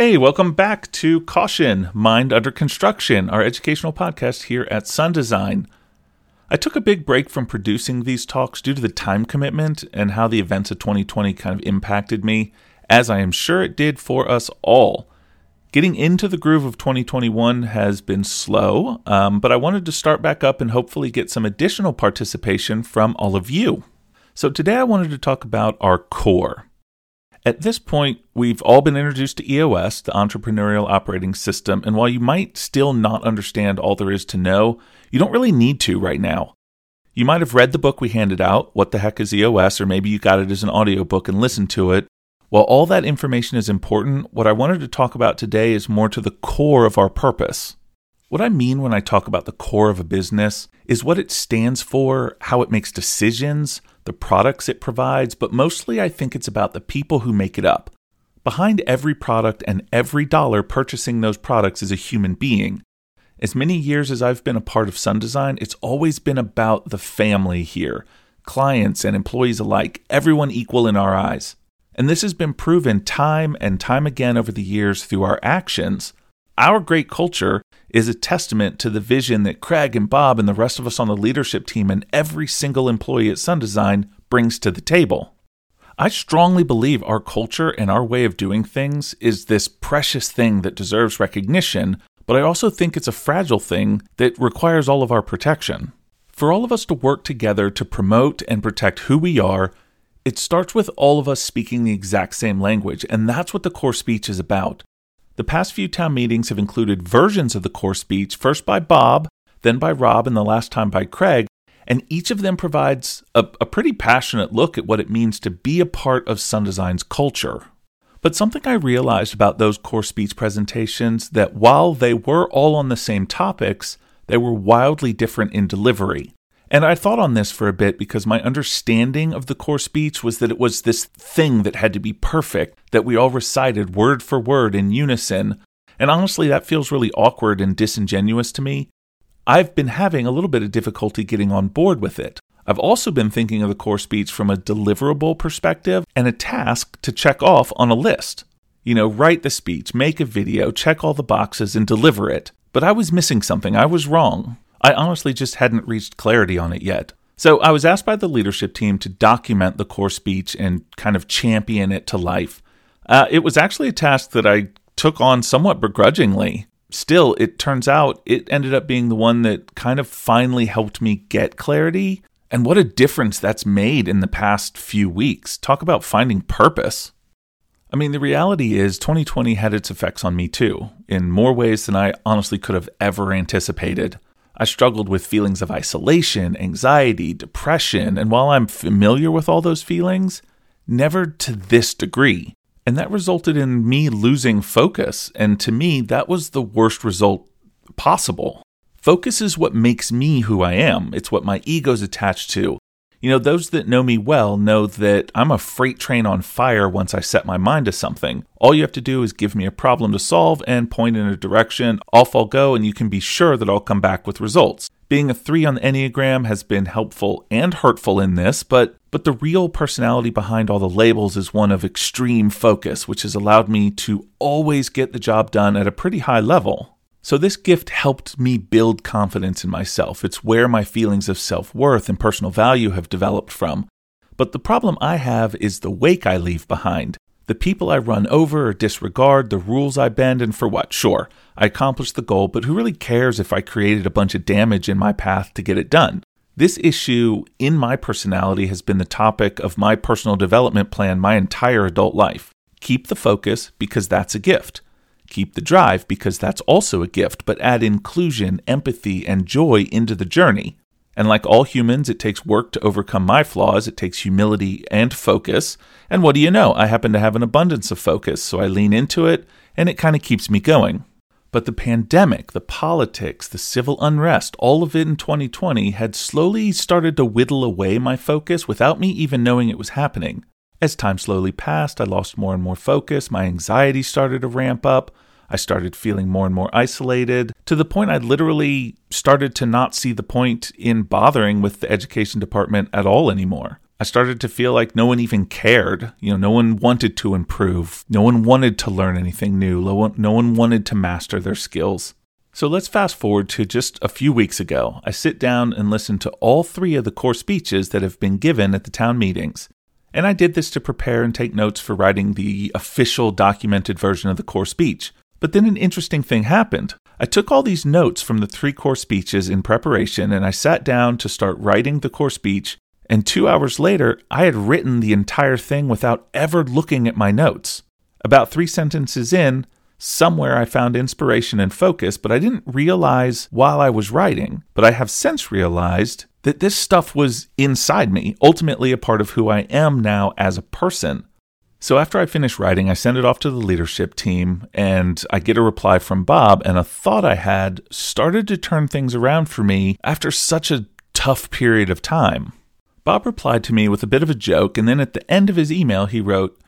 Hey, welcome back to Caution Mind Under Construction, our educational podcast here at Sun Design. I took a big break from producing these talks due to the time commitment and how the events of 2020 kind of impacted me, as I am sure it did for us all. Getting into the groove of 2021 has been slow, um, but I wanted to start back up and hopefully get some additional participation from all of you. So today I wanted to talk about our core. At this point, we've all been introduced to EOS, the Entrepreneurial Operating System, and while you might still not understand all there is to know, you don't really need to right now. You might have read the book we handed out, What the Heck is EOS, or maybe you got it as an audiobook and listened to it. While all that information is important, what I wanted to talk about today is more to the core of our purpose. What I mean when I talk about the core of a business is what it stands for, how it makes decisions, the products it provides, but mostly I think it's about the people who make it up. Behind every product and every dollar purchasing those products is a human being. As many years as I've been a part of Sun Design, it's always been about the family here clients and employees alike, everyone equal in our eyes. And this has been proven time and time again over the years through our actions. Our great culture is a testament to the vision that Craig and Bob and the rest of us on the leadership team and every single employee at Sun Design brings to the table. I strongly believe our culture and our way of doing things is this precious thing that deserves recognition, but I also think it's a fragile thing that requires all of our protection. For all of us to work together to promote and protect who we are, it starts with all of us speaking the exact same language, and that's what the core speech is about. The past few town meetings have included versions of the core speech, first by Bob, then by Rob, and the last time by Craig, and each of them provides a, a, pretty passionate look at what it means to be a part of Sun Design's culture. But something I realized about those core speech presentations that while they were all on the same topics, they were wildly different in delivery. And I thought on this for a bit because my understanding of the core speech was that it was this thing that had to be perfect, that we all recited word for word in unison. And honestly, that feels really awkward and disingenuous to me. I've been having a little bit of difficulty getting on board with it. I've also been thinking of the core speech from a deliverable perspective and a task to check off on a list. You know, write the speech, make a video, check all the boxes, and deliver it. But I was missing something. I was wrong. I honestly just hadn't reached clarity on it yet. So I was asked by the leadership team to document the core speech and kind of champion it to life. Uh, it was actually a task that I took on somewhat begrudgingly. Still, it turns out it ended up being the one that kind of finally helped me get clarity. And what a difference that's made in the past few weeks. Talk about finding purpose. I mean, the reality is 2020 had its effects on me too, in more ways than I honestly could have ever anticipated. I struggled with feelings of isolation, anxiety, depression, and while I'm familiar with all those feelings, never to this degree. And that resulted in me losing focus. And to me, that was the worst result possible. Focus is what makes me who I am, it's what my ego's attached to. You know, those that know me well know that I'm a freight train on fire once I set my mind to something. All you have to do is give me a problem to solve and point in a direction. Off I'll go, and you can be sure that I'll come back with results. Being a 3 on the Enneagram has been helpful and hurtful in this, but but the real personality behind all the labels is one of extreme focus, which has allowed me to always get the job done at a pretty high level. So, this gift helped me build confidence in myself. It's where my feelings of self worth and personal value have developed from. But the problem I have is the wake I leave behind. The people I run over or disregard, the rules I bend, and for what? Sure, I accomplished the goal, but who really cares if I created a bunch of damage in my path to get it done? This issue in my personality has been the topic of my personal development plan my entire adult life. Keep the focus because that's a gift. Keep the drive because that's also a gift, but add inclusion, empathy, and joy into the journey. And like all humans, it takes work to overcome my flaws. It takes humility and focus. And what do you know? I happen to have an abundance of focus, so I lean into it, and it kind of keeps me going. But the pandemic, the politics, the civil unrest, all of it in 2020 had slowly started to whittle away my focus without me even knowing it was happening. As time slowly passed, I lost more and more focus. My anxiety started to ramp up. I started feeling more and more isolated to the point I literally started to not see the point in bothering with the education department at all anymore. I started to feel like no one even cared. You know, no one wanted to improve. No one wanted to learn anything new. No one, no one wanted to master their skills. So let's fast forward to just a few weeks ago. I sit down and listen to all three of the core speeches that have been given at the town meetings. And I did this to prepare and take notes for writing the official documented version of the core speech. But then an interesting thing happened. I took all these notes from the three core speeches in preparation and I sat down to start writing the core speech. And two hours later, I had written the entire thing without ever looking at my notes. About three sentences in, somewhere I found inspiration and focus, but I didn't realize while I was writing. But I have since realized that this stuff was inside me, ultimately a part of who I am now as a person. So after I finish writing, I send it off to the leadership team and I get a reply from Bob, and a thought I had started to turn things around for me after such a tough period of time. Bob replied to me with a bit of a joke, and then at the end of his email, he wrote,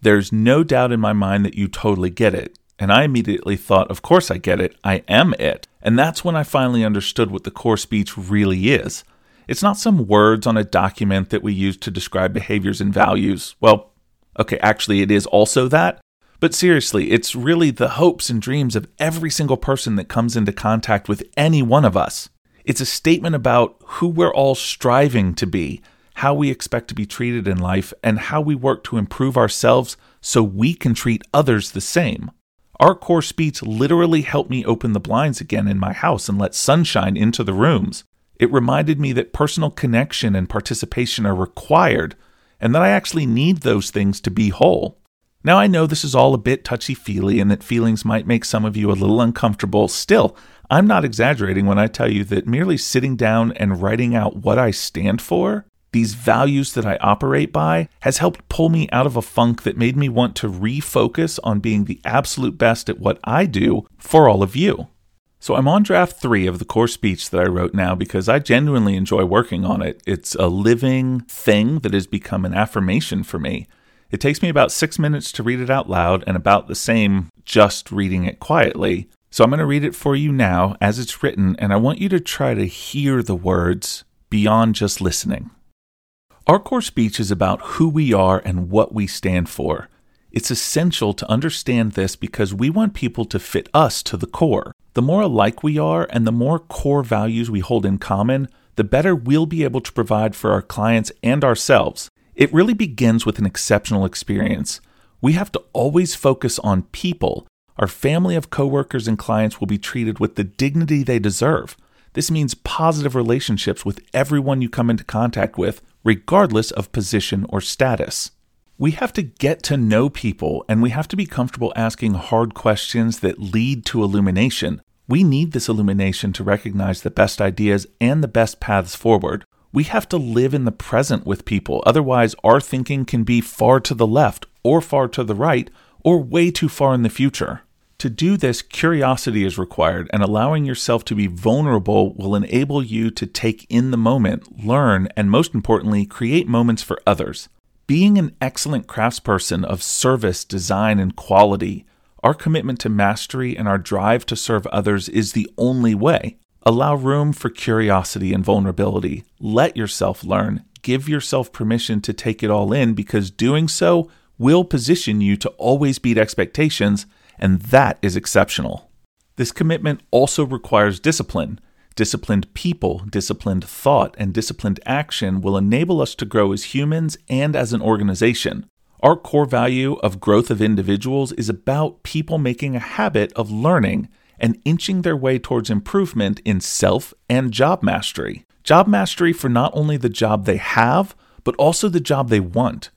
There's no doubt in my mind that you totally get it. And I immediately thought, Of course I get it. I am it. And that's when I finally understood what the core speech really is. It's not some words on a document that we use to describe behaviors and values. Well, Okay, actually, it is also that. But seriously, it's really the hopes and dreams of every single person that comes into contact with any one of us. It's a statement about who we're all striving to be, how we expect to be treated in life, and how we work to improve ourselves so we can treat others the same. Our core speech literally helped me open the blinds again in my house and let sunshine into the rooms. It reminded me that personal connection and participation are required and that I actually need those things to be whole. Now, I know this is all a bit touchy feely and that feelings might make some of you a little uncomfortable. Still, I'm not exaggerating when I tell you that merely sitting down and writing out what I stand for, these values that I operate by, has helped pull me out of a funk that made me want to refocus on being the absolute best at what I do for all of you. So I'm on draft three of the core speech that I wrote now because I genuinely enjoy working on it. It's a living thing that has become an affirmation for me. It takes me about six minutes to read it out loud and about the same just reading it quietly. So I'm going to read it for you now as it's written, and I want you to try to hear the words beyond just listening. Our core speech is about who we are and what we stand for. It's essential to understand this because we want people to fit us to the core. The more alike we are and the more core values we hold in common, the better we'll be able to provide for our clients and ourselves. It really begins with an exceptional experience. We have to always focus on people. Our family of coworkers and clients will be treated with the dignity they deserve. This means positive relationships with everyone you come into contact with, regardless of position or status. We have to get to know people and we have to be comfortable asking hard questions that lead to illumination. We need this illumination to recognize the best ideas and the best paths forward. We have to live in the present with people, otherwise, our thinking can be far to the left, or far to the right, or way too far in the future. To do this, curiosity is required, and allowing yourself to be vulnerable will enable you to take in the moment, learn, and most importantly, create moments for others. Being an excellent craftsperson of service, design, and quality, our commitment to mastery and our drive to serve others is the only way. Allow room for curiosity and vulnerability. Let yourself learn. Give yourself permission to take it all in because doing so will position you to always beat expectations, and that is exceptional. This commitment also requires discipline. Disciplined people, disciplined thought, and disciplined action will enable us to grow as humans and as an organization. Our core value of growth of individuals is about people making a habit of learning and inching their way towards improvement in self and job mastery. Job mastery for not only the job they have, but also the job they want.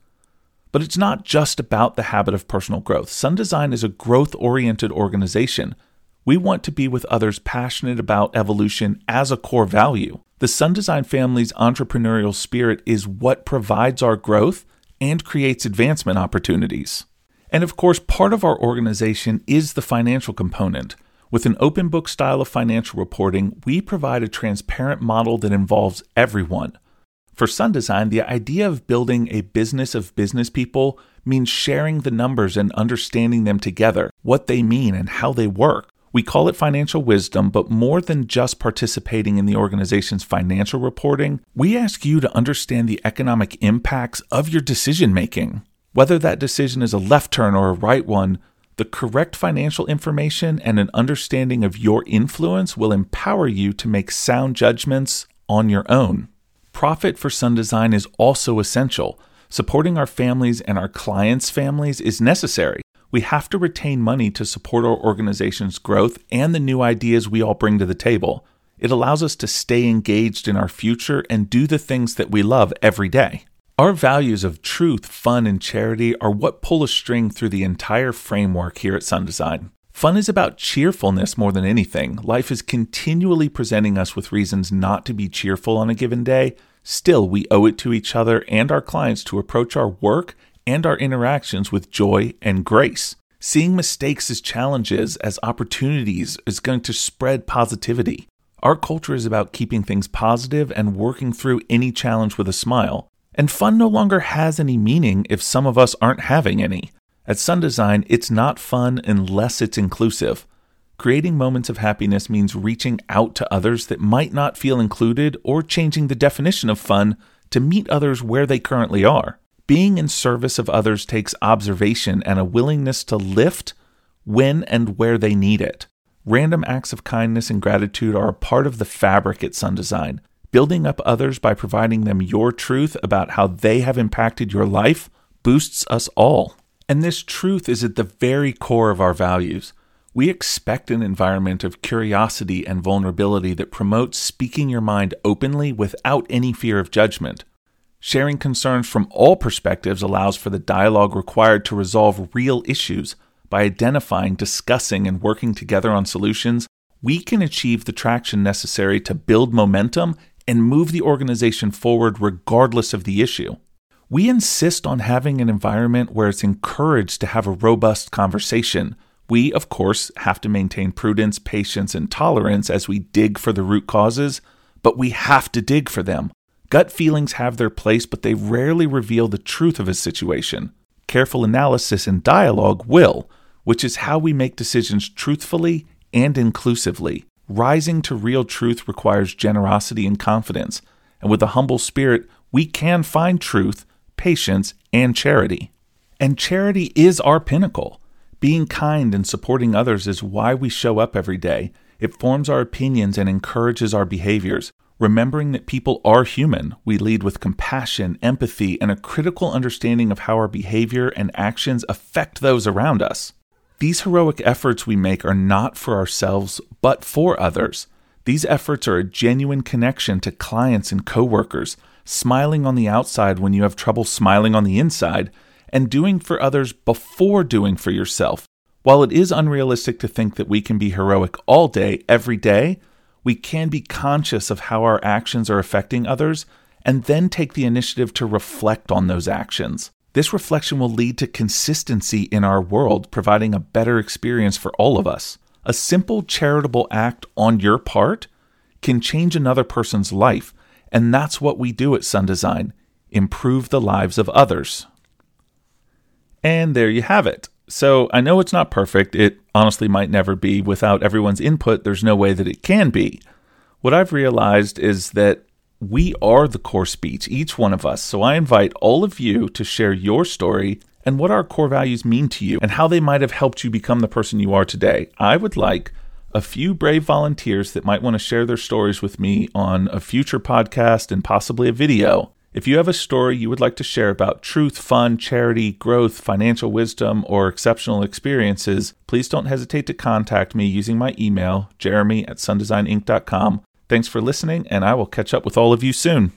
But it's not just about the habit of personal growth. Sun Design is a growth oriented organization we want to be with others passionate about evolution as a core value. The Sun Design family's entrepreneurial spirit is what provides our growth and creates advancement opportunities. And of course, part of our organization is the financial component. With an open book style of financial reporting, we provide a transparent model that involves everyone. For Sun Design, the idea of building a business of business people means sharing the numbers and understanding them together, what they mean and how they work. We call it financial wisdom, but more than just participating in the organization's financial reporting, we ask you to understand the economic impacts of your decision making. Whether that decision is a left turn or a right one, the correct financial information and an understanding of your influence will empower you to make sound judgments on your own. Profit for Sun Design is also essential. Supporting our families and our clients' families is necessary. We have to retain money to support our organization's growth and the new ideas we all bring to the table. It allows us to stay engaged in our future and do the things that we love every day. Our values of truth, fun, and charity are what pull a string through the entire framework here at Sun Design. Fun is about cheerfulness more than anything. Life is continually presenting us with reasons not to be cheerful on a given day. Still, we owe it to each other and our clients to approach our work and our interactions with joy and grace. Seeing mistakes as challenges, as opportunities, is going to spread positivity. Our culture is about keeping things positive and working through any challenge with a smile. And fun no longer has any meaning if some of us aren't having any. At Sun Design, it's not fun unless it's inclusive. Creating moments of happiness means reaching out to others that might not feel included or changing the definition of fun to meet others where they currently are. Being in service of others takes observation and a willingness to lift when and where they need it. Random acts of kindness and gratitude are a part of the fabric at Sun Design. Building up others by providing them your truth about how they have impacted your life boosts us all. And this truth is at the very core of our values. We expect an environment of curiosity and vulnerability that promotes speaking your mind openly without any fear of judgment. Sharing concerns from all perspectives allows for the dialogue required to resolve real issues. By identifying, discussing, and working together on solutions, we can achieve the traction necessary to build momentum and move the organization forward regardless of the issue. We insist on having an environment where it's encouraged to have a robust conversation. We, of course, have to maintain prudence, patience, and tolerance as we dig for the root causes, but we have to dig for them. Gut feelings have their place, but they rarely reveal the truth of a situation. Careful analysis and dialogue will, which is how we make decisions truthfully and inclusively. Rising to real truth requires generosity and confidence, and with a humble spirit, we can find truth, patience, and charity. And charity is our pinnacle. Being kind and supporting others is why we show up every day. It forms our opinions and encourages our behaviors. Remembering that people are human, we lead with compassion, empathy, and a critical understanding of how our behavior and actions affect those around us. These heroic efforts we make are not for ourselves, but for others. These efforts are a genuine connection to clients and coworkers, smiling on the outside when you have trouble smiling on the inside, and doing for others before doing for yourself. While it is unrealistic to think that we can be heroic all day, every day, we can be conscious of how our actions are affecting others and then take the initiative to reflect on those actions. This reflection will lead to consistency in our world, providing a better experience for all of us. A simple charitable act on your part can change another person's life, and that's what we do at Sun Design improve the lives of others. And there you have it. So I know it's not perfect. It honestly might never be. Without everyone's input, there's no way that it can be. What I've realized is that we are the core speech, each one of us. So I invite all of you to share your story and what our core values mean to you and how they might have helped you become the person you are today. I would like a few brave volunteers that might want to share their stories with me on a future podcast and possibly a video. If you have a story you would like to share about truth, fun, charity, growth, financial wisdom, or exceptional experiences, please don't hesitate to contact me using my email, jeremy at sundesigninc.com. Thanks for listening, and I will catch up with all of you soon.